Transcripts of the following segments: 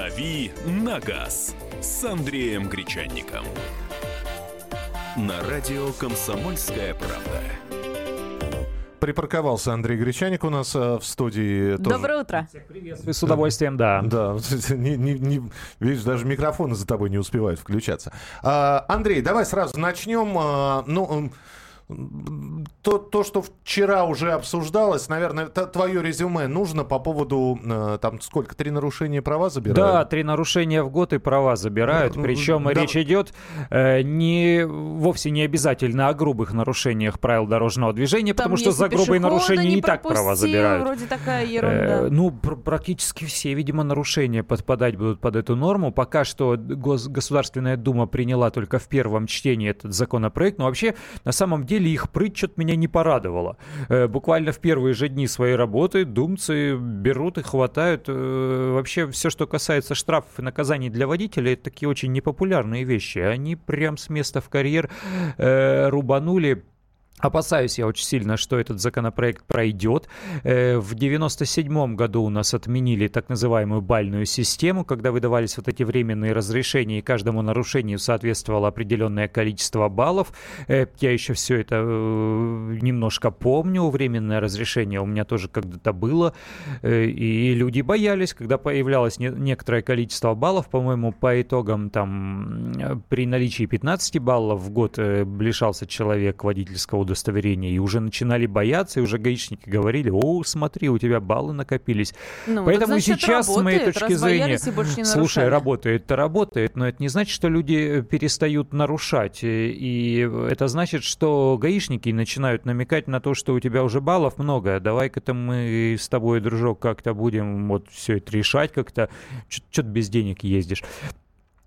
«Дави на газ» с Андреем Гречанником. На радио «Комсомольская правда». Припарковался Андрей Гречаник у нас э, в студии. тоже. Доброе утро. Приветствую с удовольствием, да. Да, не- не- не- видишь, даже микрофоны за тобой не успевают включаться. А, Андрей, давай сразу начнем. А, ну, то, то, что вчера уже обсуждалось, наверное, т- твое резюме нужно по поводу, э, там, сколько, три нарушения права Да, забирают? три нарушения в год и права забирают. Ну, Причем да. речь идет э, не вовсе не обязательно о грубых нарушениях правил дорожного движения, Там потому что за грубые нарушения не так права забирают. Вроде такая Э, ерунда. ну, пр- практически все, видимо, нарушения подпадать будут под эту норму. Пока что Гос- Государственная Дума приняла только в первом чтении этот законопроект. Но вообще, на самом деле, их прыть что-то меня не порадовало. Э, буквально в первые же дни своей работы думцы берут и хватают. э, вообще, все, что касается штрафов и наказаний для водителей, это такие очень непопулярные вещи. Они прям с места в карьер э, рубанули. Опасаюсь я очень сильно, что этот законопроект пройдет. Э, В 97 году у нас отменили так называемую бальную систему, когда выдавались вот эти временные разрешения, и каждому нарушению соответствовало определенное количество баллов. Э, Я еще все это э, немножко помню. Временное разрешение у меня тоже когда-то было. И люди боялись, когда появлялось не- некоторое количество баллов. По-моему, по итогам там при наличии 15 баллов в год лишался человек водительского удостоверения. И уже начинали бояться, и уже гаишники говорили, о, смотри, у тебя баллы накопились. Ну, Поэтому значит, сейчас, с моей работает, точки зрения, слушай, нарушали. работает-то работает, но это не значит, что люди перестают нарушать. Э, И это значит, что гаишники начинают намекать на то, что у тебя уже баллов много. Давай-ка-то мы с тобой, дружок, как-то будем вот все это решать как-то. Что ты без денег ездишь?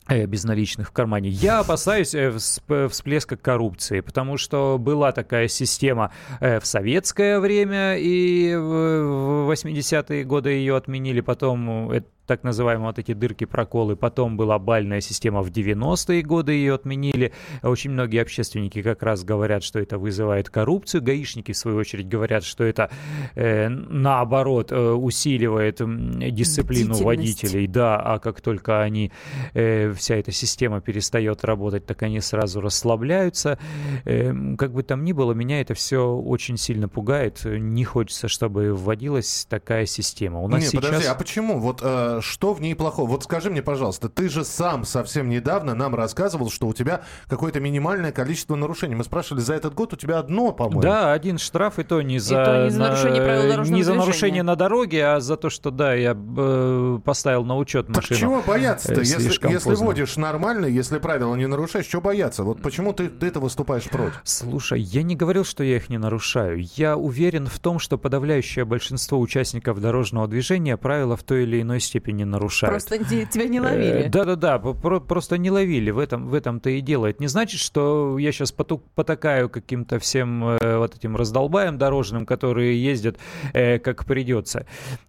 Э, безналичных в кармане. Я опасаюсь э, всп- всплеска коррупции, потому что была такая система э, в советское время, и в в 80-е годы ее отменили, потом так называемые вот эти дырки, проколы, потом была бальная система в 90-е годы, ее отменили. Очень многие общественники как раз говорят, что это вызывает коррупцию, гаишники, в свою очередь, говорят, что это э, наоборот э, усиливает дисциплину водителей, да, а как только они э, вся эта система перестает работать, так они сразу расслабляются. Эм, как бы там ни было, меня это все очень сильно пугает. Не хочется, чтобы вводилась такая система. У нас Не, сейчас... подожди, а почему? Вот э, что в ней плохого? Вот скажи мне, пожалуйста, ты же сам совсем недавно нам рассказывал, что у тебя какое-то минимальное количество нарушений. Мы спрашивали, за этот год у тебя одно, по-моему. Да, один штраф, и то не за, то не за нарушение правил дорожного не за движения. нарушение на дороге, а за то, что, да, я э, поставил на учет Так машину. чего бояться-то? э, Если, если поздно. водишь нормально, если правила не нарушаешь, что бояться? Вот почему ты, ты это выступаешь против? Слушай, я не говорил, что я их не нарушаю. Я уверен в том, что подавляющее большинство участников дорожного движения правила в той или иной степени нарушают. Просто те- тебя не Э, ловили. Да-да-да, по- про- просто не ловили. В этом, в этом-то и дело. Это не значит, что я сейчас потакаю каким-то всем э, вот этим раздолбаем дорожным, которые ездят э, как придется.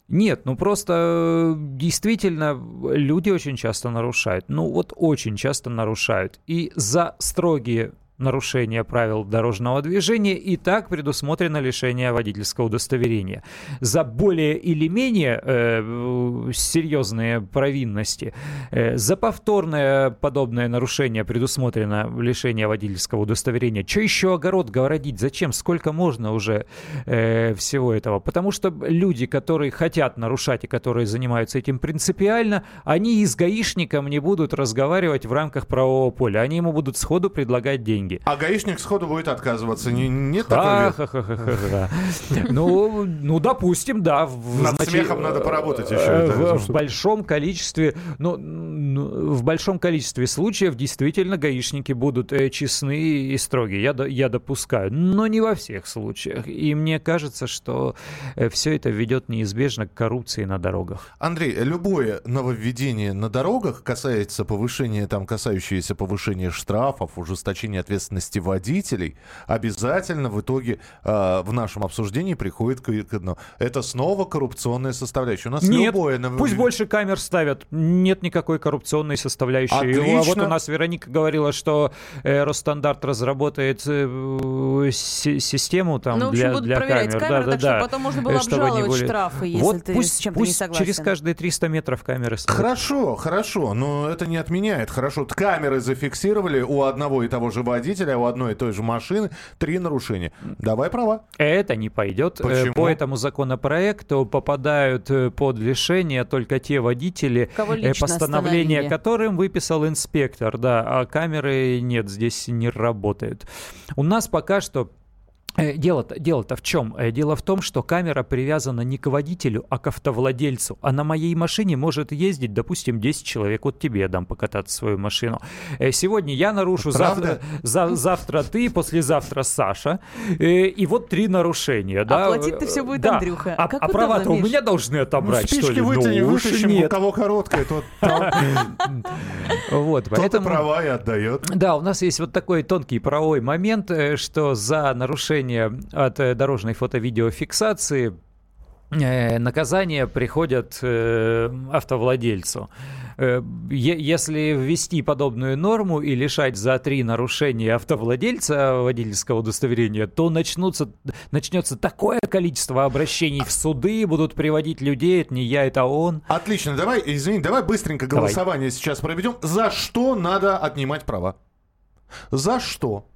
Нет, ну просто э, действительно люди очень часто нарушают. Ну вот очень часто нарушают. И за строгие нарушение правил дорожного движения и так предусмотрено лишение водительского удостоверения. За более или менее э, серьезные провинности, э, за повторное подобное нарушение предусмотрено лишение водительского удостоверения. Что еще огород городить? Зачем? Сколько можно уже э, всего этого? Потому что люди, которые хотят нарушать и которые занимаются этим принципиально, они и с гаишником не будут разговаривать в рамках правового поля. Они ему будут сходу предлагать деньги. А гаишник сходу будет отказываться. Не, нет Ха-ха-ха-ха-ха. Ну, ну, допустим, да. Над смехом надо поработать еще. э, В, большом количестве, ну, ну, в большом количестве случаев действительно гаишники будут э, честны и строги. Я, я допускаю, но не во всех случаях. И мне кажется, что все это ведет неизбежно к коррупции на дорогах. Андрей, любое нововведение на дорогах касается повышения, там, касающееся повышения штрафов, ужесточения ответственности ответственности водителей обязательно в итоге э, в нашем обсуждении приходит к, к одному. Это снова коррупционная составляющая. У нас Нет, любое... пусть больше камер ставят. Нет никакой коррупционной составляющей. Отлично. А вот у нас Вероника говорила, что э, Росстандарт разработает э, си- систему там Ну, общем, для, будут для проверять камер. камеры, да, так да, да. потом можно было чтобы обжаловать были- штрафы, если вот ты пусть, с чем-то не пусть согласен. через каждые 300 метров камеры ставят. Хорошо, хорошо, но это не отменяет. Хорошо, камеры зафиксировали у одного и того же водителя, у одной и той же машины три нарушения. Давай права. Это не пойдет. Э, Почему? По этому законопроекту попадают э, под лишение только те водители, Кого э, лично постановление остановили. которым выписал инспектор, да, а камеры нет, здесь не работают. У нас пока что Дело-то, дело-то в чем? Э, Дело в том, что камера привязана не к водителю, а к автовладельцу. А на моей машине может ездить, допустим, 10 человек. Вот тебе я дам покататься свою машину. Э, Сегодня я нарушу, Правда? завтра, за- завтра ты, послезавтра Саша. Э, И вот три нарушения. Да? платить-то всё будет Да. Андрюха. А, а удобно, права-то у меня должны отобрать, что Спички ли? вытяни, Ну вытащим, у нет. кого короткая, тот, Вот, поэтому... права и отдает. Да, у нас есть вот такой тонкий правовой момент, э, что за нарушение от э, дорожной фото-видеофиксации э, наказания приходят э, автовладельцу. Если ввести подобную норму и лишать за три нарушения автовладельца водительского удостоверения, то начнутся, начнется такое количество обращений в суды, будут приводить людей, это не я, это он. Отлично, давай, извини, давай быстренько Давай. голосование сейчас проведем. За что надо отнимать права? За что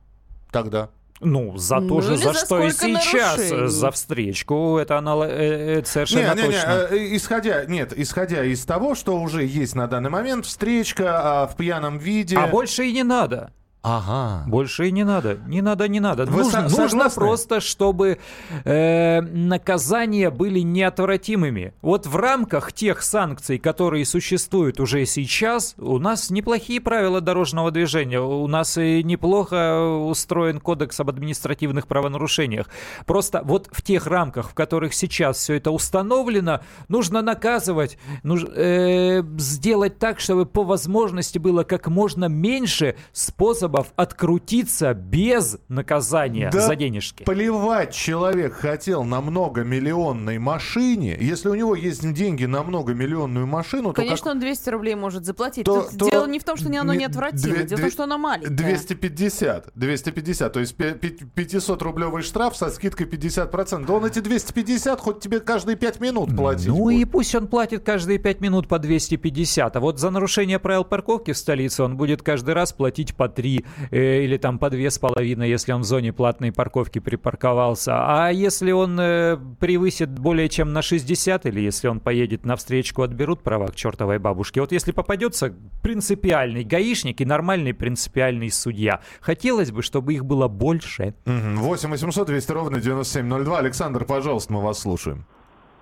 тогда? Ну, за Ну, то же, или за, за что и сейчас, нарушений. э, за встречку, это анало- э, э, совершенно Не, не, не, точно. э, исходя, нет, исходя из того, что уже есть на данный момент встречка а, в пьяном виде. А больше и не надо. Ага. Больше и не надо. Не надо, не надо. Вы нужно, нужно просто, чтобы э, наказания были неотвратимыми. Вот в рамках тех санкций, которые существуют уже сейчас, у нас неплохие правила дорожного движения. У нас и неплохо устроен кодекс об административных правонарушениях. Просто вот в тех рамках, в которых сейчас все это установлено, нужно наказывать, нуж- э, сделать так, чтобы по возможности было как можно меньше способов открутиться без наказания Да за денежки. Плевать человек хотел на многомиллионной машине. Если у него есть деньги на многомиллионную машину, то Конечно, как- он 200 рублей может заплатить. то- Тут то- дело не в том, что оно не- неотвратимо, две- дело в том, что оно маленькое. 250. 250. То есть 500 рублевый штраф со скидкой 50%. Да он эти 250 хоть тебе каждые 5 минут платить Ну будет. и пусть он платит каждые 5 минут по 250, а вот за нарушение правил парковки в столице он будет каждый раз платить по 3 э, или там по 2,5, если он в зоне платной парковки припарковался. А если он э, превысит более чем на 60 или если он поедет на встречку, отберут права к чертовой бабушке. Вот если попадется принципиальный гаишник и нормальный принципиальный судья, хотелось бы, чтобы их было больше. Мгм. 8 800 200 ровно 9702. Александр, пожалуйста, мы вас слушаем.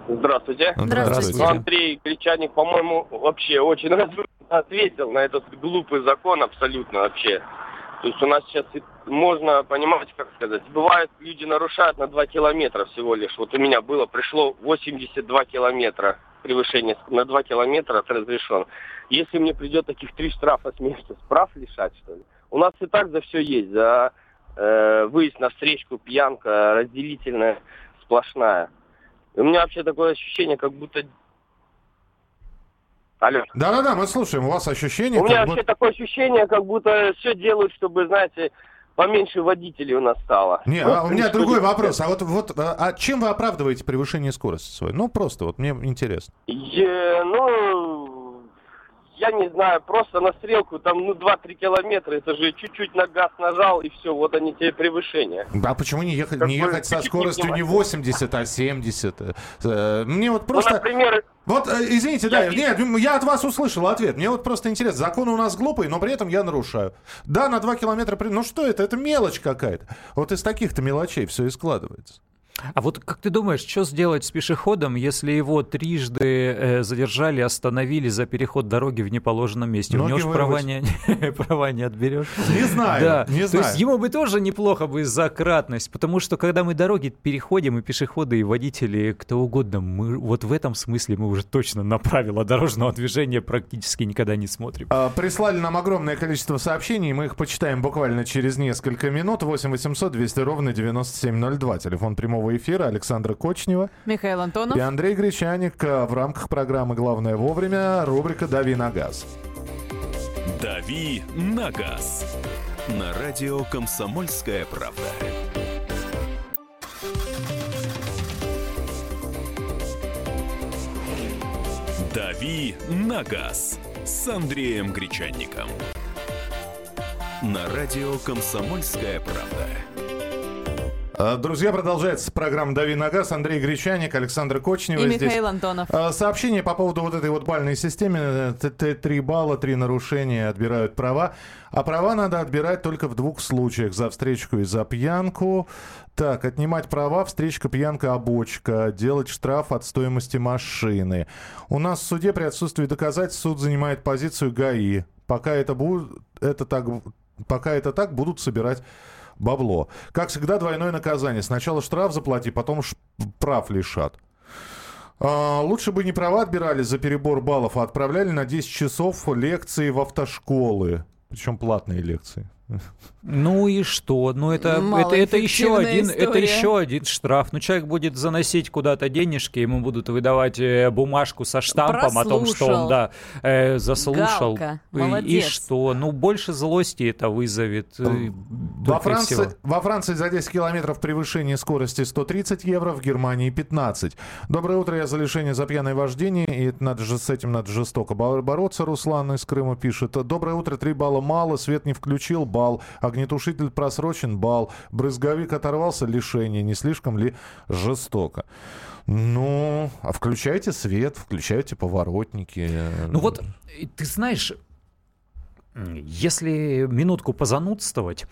Здравствуйте. Здравствуйте. Андрей Кричаник, по-моему, вообще очень разумно ответил на этот глупый закон абсолютно вообще. То есть у нас сейчас можно, понимаете, как сказать, бывает, люди нарушают на 2 километра всего лишь. Вот у меня было, пришло 82 километра превышение на 2 километра разрешен. Если мне придет таких три штрафа с месяца, прав лишать, что ли? У нас и так за все есть, за э, выезд на встречку, пьянка, разделительная, сплошная. И у меня вообще такое ощущение, как будто... Алло. Да-да-да, мы слушаем. У вас ощущение, У меня как вообще будто- такое ощущение, как будто все делают, чтобы, знаете, поменьше водителей у нас стало. Не, Ну, а у меня другой вопрос. А вот, вот, а а чем вы оправдываете превышение скорости своей? Ну, просто вот мне интересно. Е- ну, я не знаю, просто на стрелку, там, ну, 2-3 километра, это же чуть-чуть на газ нажал, и все, вот они тебе превышения. А почему не ехать, Как не ехать со скоростью не внимательно. 80, а 70? Э, Мне вот Ну, просто... например, Вот, э, извините, да, Я нет, я от вас услышал ответ. Мне вот просто интересно. Законы у нас глупые, но при этом я нарушаю. Да, на 2 километра... Ну что это? Это мелочь какая-то. Вот из таких-то мелочей все и складывается. А вот как ты думаешь, что сделать с пешеходом, если его трижды э, задержали, остановили за переход дороги в неположенном месте? Ноги У него же права не, права не отберешь. Не знаю, Да, не то знаю. есть ему бы тоже неплохо бы за кратность, потому что когда мы дороги переходим, и пешеходы, и водители, кто угодно, мы вот в этом смысле мы уже точно на правила дорожного движения практически никогда не смотрим. А, Прислали нам огромное количество сообщений, мы их почитаем буквально через несколько минут. 8 800 200 ровно 9702. Телефон прямого эфира Александра Кочнева Михаил Антонов. и Андрей Гречаник. А, В рамках программы «Главное вовремя» рубрика «Дави на газ». «Дави на газ» на радио «Комсомольская правда». «Дави на газ» с Андреем Гречанником. На радио «Комсомольская правда». А, Друзья, продолжается программа «Дави на газ». Андрей Гречаник, Александр Кочнева И здесь. Михаил Антонов. А, Сообщение по поводу вот этой вот бальной системы. Э, Три балла, три нарушения отбирают права. А права надо отбирать только в двух случаях. За встречку и за пьянку. Так, отнимать права, встречка, пьянка, обочка. Делать штраф от стоимости машины. У нас в суде при отсутствии доказательств суд занимает позицию ГАИ. Пока это, будет, это так, пока это так, будут собирать бабло. Как всегда, двойное наказание. Сначала штраф заплати, потом ш- прав лишат. А, лучше бы не права отбирали за перебор баллов, а отправляли на 10 часов лекции в автошколы. Причем платные лекции. Ну и что? Ну это, это, это, еще один, это еще один штраф. Ну человек будет заносить куда-то денежки, ему будут выдавать э, бумажку со штампом о том, что Прослушал. он да, э, заслушал. Галка. И- И, что? Ну больше злости это вызовет. Во всего. Франции, во Франции за 10 километров превышение скорости 130 евро, в Германии 15. Доброе утро, я за лишение за пьяное вождение, и надо же, с этим надо жестоко бо- бороться, Руслан из Крыма пишет. Доброе утро, 3 балла мало, свет не включил, бал, огнетушитель просрочен, бал, брызговик оторвался, лишение, не слишком ли жестоко? Ну, а включайте свет, включайте поворотники. Ну вот, ты знаешь, если минутку позанудствовать,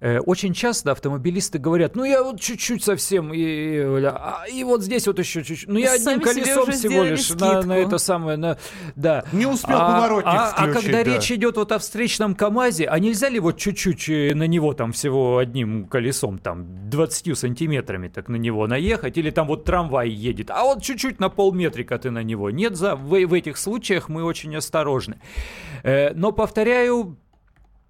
очень часто автомобилисты говорят, ну я вот чуть-чуть совсем, и, и, а, и вот здесь вот еще чуть-чуть, ну я одним Сами колесом всего лишь на, на это самое, на, да. Не успел а, поворотник а, а включить, когда да. речь идет вот о встречном КАМАЗе, а нельзя ли вот чуть-чуть э, на него там всего одним колесом, там 20 сантиметрами так на него наехать, или там вот трамвай едет, а вот чуть-чуть на полметрика ты на него. Нет, за, в, в этих случаях мы очень осторожны. Э, но, повторяю, э,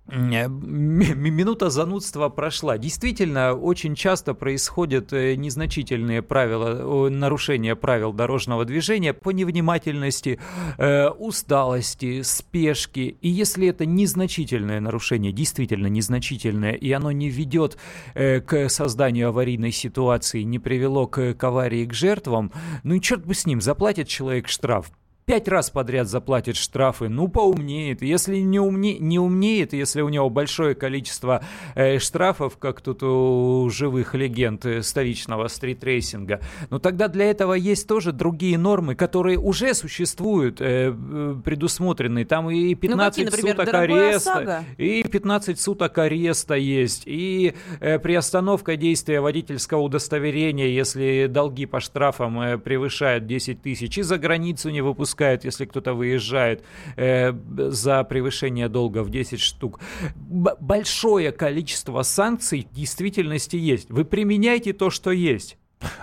Минута занудства прошла. Действительно, очень часто происходят э, незначительные правила, э, нарушения правил дорожного движения по невнимательности, э, усталости, спешки. И если это незначительное нарушение, действительно незначительное, и оно не ведет э, к созданию аварийной ситуации, не привело к, к аварии, к жертвам, ну и черт бы с ним, заплатит человек штраф. Пять раз подряд заплатит штрафы, ну поумнеет. Если не, умне, не умнеет, если у него большое количество э, штрафов, как тут у живых легенд э, столичного стритрейсинга, ну тогда для этого есть тоже другие нормы, которые уже существуют, э, э, предусмотрены. Там и 15 Ну, например, суток ареста, ОСАГО? и 15 суток ареста есть, и э, приостановка действия водительского удостоверения, если долги по штрафам э, превышают 10 тысяч, и за границу не выпускают, если кто-то выезжает э, за превышение долга в 10 штук. Б- большое количество санкций в действительности есть. Вы применяйте то, что есть.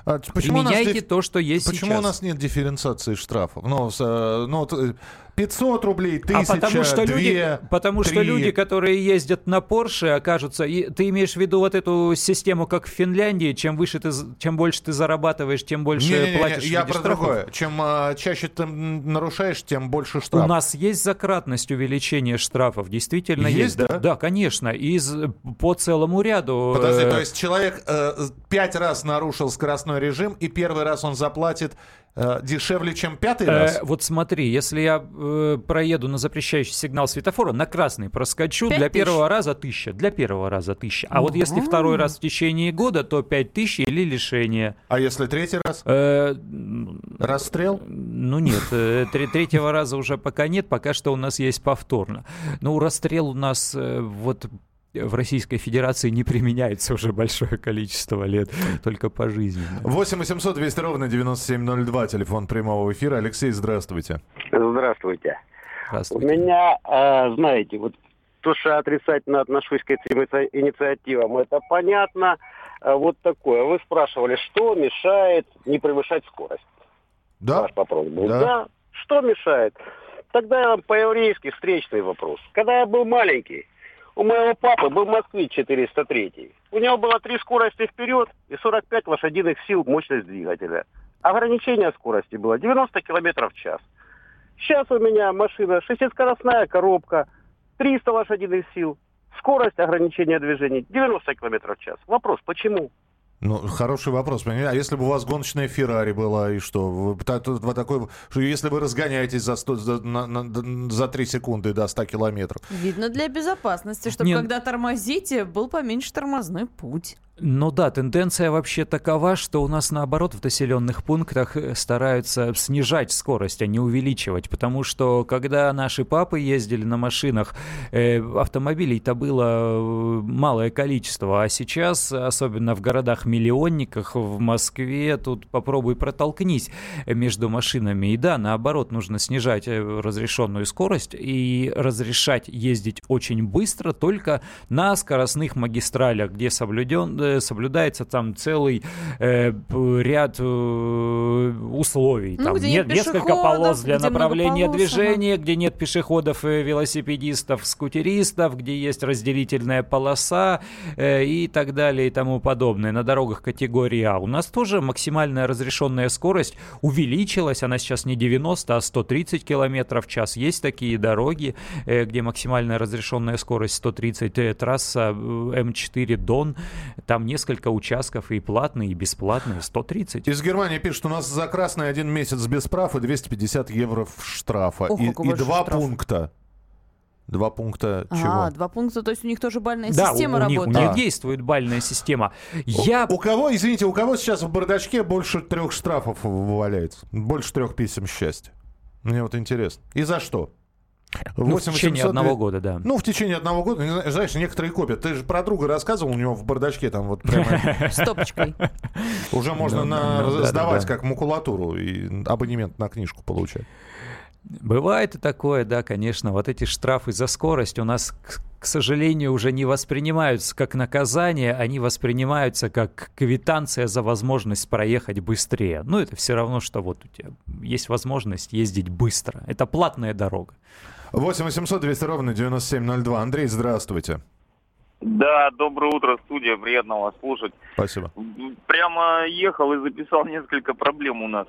А почему нас применяйте диф- то, что есть Почему сейчас. у нас нет дифференциации штрафов? Ну, э, ну э, 500 рублей, 1000, а потому что люди, 2, потому что 3. люди, которые ездят на Порше, окажутся. И ты имеешь в виду вот эту систему, как в Финляндии, чем выше ты, чем больше ты зарабатываешь, тем больше Не-не-не, платишь. в я про штрафов. другое. Чем э, чаще ты нарушаешь, тем больше У штраф. нас есть закратность увеличения штрафов, действительно Есть, есть. да? Да, конечно, из по целому ряду. Подожди, э, то есть человек э, пять раз нарушил скоростной режим, и первый раз он заплатит дешевле, чем пятый Э, раз? вот смотри, если я э, проеду на запрещающий сигнал светофора, на красный проскочу, для тысяч? первого раза тысяча, для первого раза тысяча. А вот если второй раз в течение года, то пять тысяч или лишение. А если третий раз? Э, Расстрел? ну нет, э, тре- третьего раза уже пока нет, пока что у нас есть повторно. Ну, расстрел у нас э, вот в Российской Федерации не применяется уже большое количество лет, только по жизни. 8 800 200 ровно 9702, телефон прямого эфира. Алексей, здравствуйте. Здравствуйте. У Здравствуйте. меня, э, знаете, вот то, что я отрицательно отношусь к этим инициативам, это понятно. Э, Вот такое. Вы спрашивали, что мешает не превышать скорость? Да? Ваш вопрос был. Да. Да. Что мешает? Тогда я вам по-еврейски встречный вопрос. Когда я был маленький, у моего папы был москвич 403. У него было три скорости вперед и 45 лошадиных сил мощность двигателя. Ограничение скорости было 90 километров в час. Сейчас у меня машина шестискоростная коробка, 300 лошадиных сил. Скорость ограничения движения 90 километров в час. Вопрос, почему? Ну, хороший вопрос. А если бы у вас гоночная Феррари была, и что? Вы, вы такой, что если вы разгоняетесь за, 100, за, на- на- за 3 секунды до 100 километров, Видно для безопасности, чтобы Не- когда тормозите, был поменьше тормозной путь. Ну да, тенденция вообще такова, что у нас наоборот в населенных пунктах э, стараются снижать скорость, а не увеличивать. Потому что когда наши папы ездили на машинах, э, автомобилей-то было э, малое количество. А сейчас, особенно в городах-миллионниках, в Москве, тут попробуй протолкнись между машинами. И да, наоборот, нужно снижать э, разрешенную скорость и разрешать ездить очень быстро только на скоростных магистралях, где соблюден, э, соблюдается там целый э, ряд э, условий. Ну, там где нет несколько полос для направления полос, движения, где нет пешеходов, и велосипедистов, скутеристов, где есть разделительная полоса э, и так далее и тому подобное на дорогах категории А. У нас тоже максимальная разрешенная скорость увеличилась, она сейчас не 90, а 130 километров в час. Есть такие дороги, э, где максимальная разрешенная скорость 130, э, трасса э, М4 Дон, там несколько участков и платные, и бесплатные, 130. Из Германии пишут, у нас за красный один месяц без прав и 250 евро в штрафа. Ох, и, и два штраф. пункта. Два пункта чего? А, два пункта, то есть у них тоже бальная Да, у- система у, них, у работает. них действует бальная система. Я У кого, извините, у кого сейчас в бардачке больше трех штрафов валяется? Больше трех писем счастья. Мне вот интересно. И за что? ну, в 8 течение 800 одного года, да. Ну, в течение одного года, не знаешь, некоторые копят. Ты же про друга рассказывал, у него в бардачке там вот прямо Стопочкой. уже можно Ну, ну, да, сдавать да, да. как макулатуру и абонемент на книжку получать. Бывает и такое, да, конечно. Вот эти штрафы за скорость у нас, к, сожалению, уже не воспринимаются как наказание, они воспринимаются как квитанция за возможность проехать быстрее. Ну, это все равно, что вот у тебя есть возможность ездить быстро. Это платная дорога. 8 800 200 ровно 9702. Андрей, здравствуйте. Да, доброе утро, студия, приятно вас слушать. Спасибо. Прямо ехал и записал несколько проблем у нас.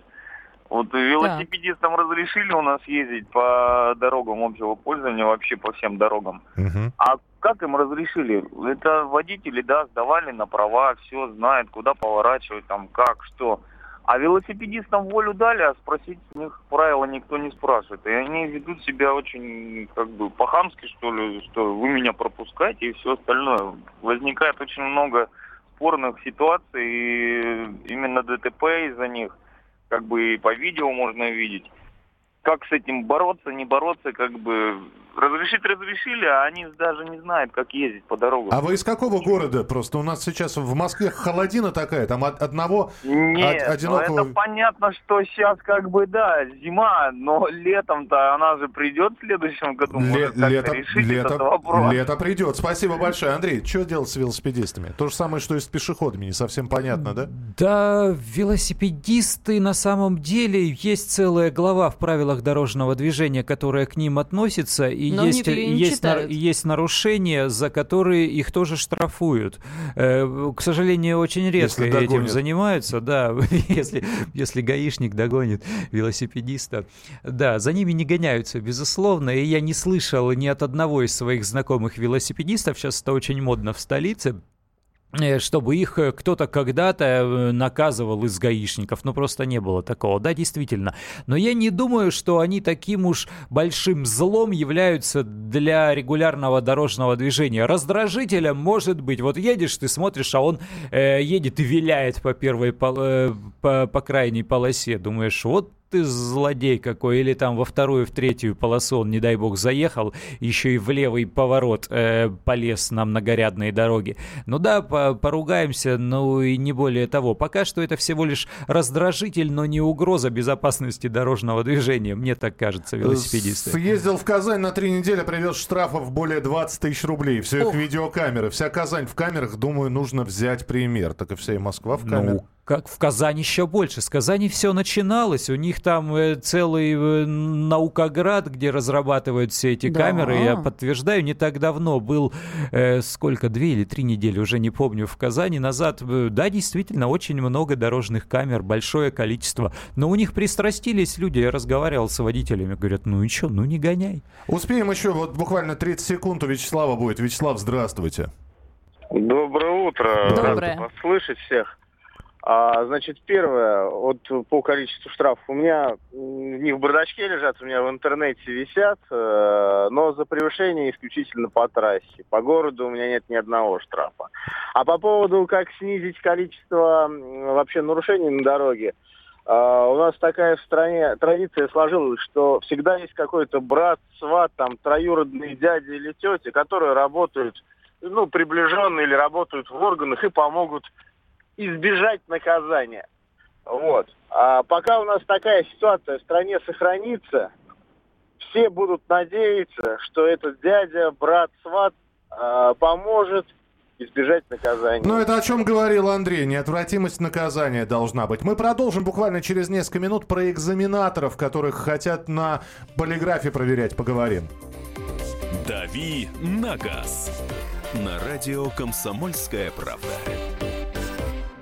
Вот велосипедистам разрешили у нас ездить по дорогам общего пользования, вообще по всем дорогам. Мгм. А как им разрешили? Это водители, да, сдавали на права, все знают, куда поворачивать, там, как, что. А велосипедистам волю дали, а спросить у них правила никто не спрашивает. И они ведут себя очень, как бы, по-хамски, что ли, что вы меня пропускаете и все остальное. Возникает очень много спорных ситуаций, и именно ДТП из-за них, как бы и по видео можно видеть. Как с этим бороться, не бороться, как бы разрешить разрешили, а они даже не знают, как ездить по дорогам. А вы из какого города? Просто у нас сейчас в Москве холодина такая, там от одного... Нет, ну одинокого- это понятно, что сейчас как бы, да, зима, но летом-то она же придет в следующем году. Ле- Может, лето, решить лето, этот вопрос. лето придет. Спасибо большое. Андрей, что делать с велосипедистами? То же самое, что и с пешеходами. Не совсем понятно, да? Да, велосипедисты на самом деле есть целая глава в правилах дорожного движения, которая к ним относится, и Но есть, есть, нар- читают. есть нарушения, за которые их тоже штрафуют. Э, К сожалению, очень редко Если этим догонят. занимаются, да, если, если гаишник догонит велосипедиста. Да, за ними не гоняются, безусловно, и я не слышал ни от одного из своих знакомых велосипедистов, сейчас это очень модно в столице, чтобы их э, кто-то когда-то э, наказывал из гаишников. Ну, просто не было такого. Да, действительно. Но я не думаю, что они таким уж большим злом являются для регулярного дорожного движения. Раздражителем может быть. Вот едешь, ты смотришь, а он э, едет и виляет по первой, пол- э, по, по крайней полосе. Думаешь, вот ты злодей какой, или там во вторую, в третью полосу он, не дай бог, заехал, еще и в левый поворот э, полез на многорядные дороги. Ну да, по поругаемся, ну и не более того. Пока что это всего лишь раздражитель, но не угроза безопасности дорожного движения, мне так кажется, велосипедисты. Съездил в Казань на три недели, привез штрафов более 20 тысяч рублей. Все их Ох. видеокамеры. Вся Казань в камерах, думаю, нужно взять пример. Так и вся и Москва в камерах. Ну, как в Казани еще больше. С Казани все начиналось. У них там э, целый э, наукоград, где разрабатывают все эти Да. камеры. Я подтверждаю, не так давно был, э, сколько, две или три недели, уже не помню, в Казани назад. Э, Да, действительно, очень много дорожных камер, большое количество. Но у них пристрастились люди. Я разговаривал с водителями, говорят, ну и что, ну не гоняй. Успеем еще, вот буквально 30 секунд у Вячеслава будет. Вячеслав, здравствуйте. Доброе утро. Доброе. Рад Послышать всех. А, значит, первое, вот по количеству штрафов. У меня не в бардачке лежат, у меня в интернете висят, э, но за превышение исключительно по трассе. По городу у меня нет ни одного штрафа. А по поводу, как снизить количество вообще нарушений на дороге, а, у нас такая в стране традиция сложилась, что всегда есть какой-то брат, сват, там, троюродный дядя или тетя, которые работают ну, приближенные или работают в органах и помогут избежать наказания. Вот. А пока у нас такая ситуация в стране сохранится, все будут надеяться, что этот дядя, брат, сват а, поможет избежать наказания. Ну, это о чем говорил Андрей. Неотвратимость наказания должна быть. Мы продолжим буквально через несколько минут про экзаменаторов, которых хотят на полиграфе проверять. Поговорим. «Дави на газ» на радио «Комсомольская правда».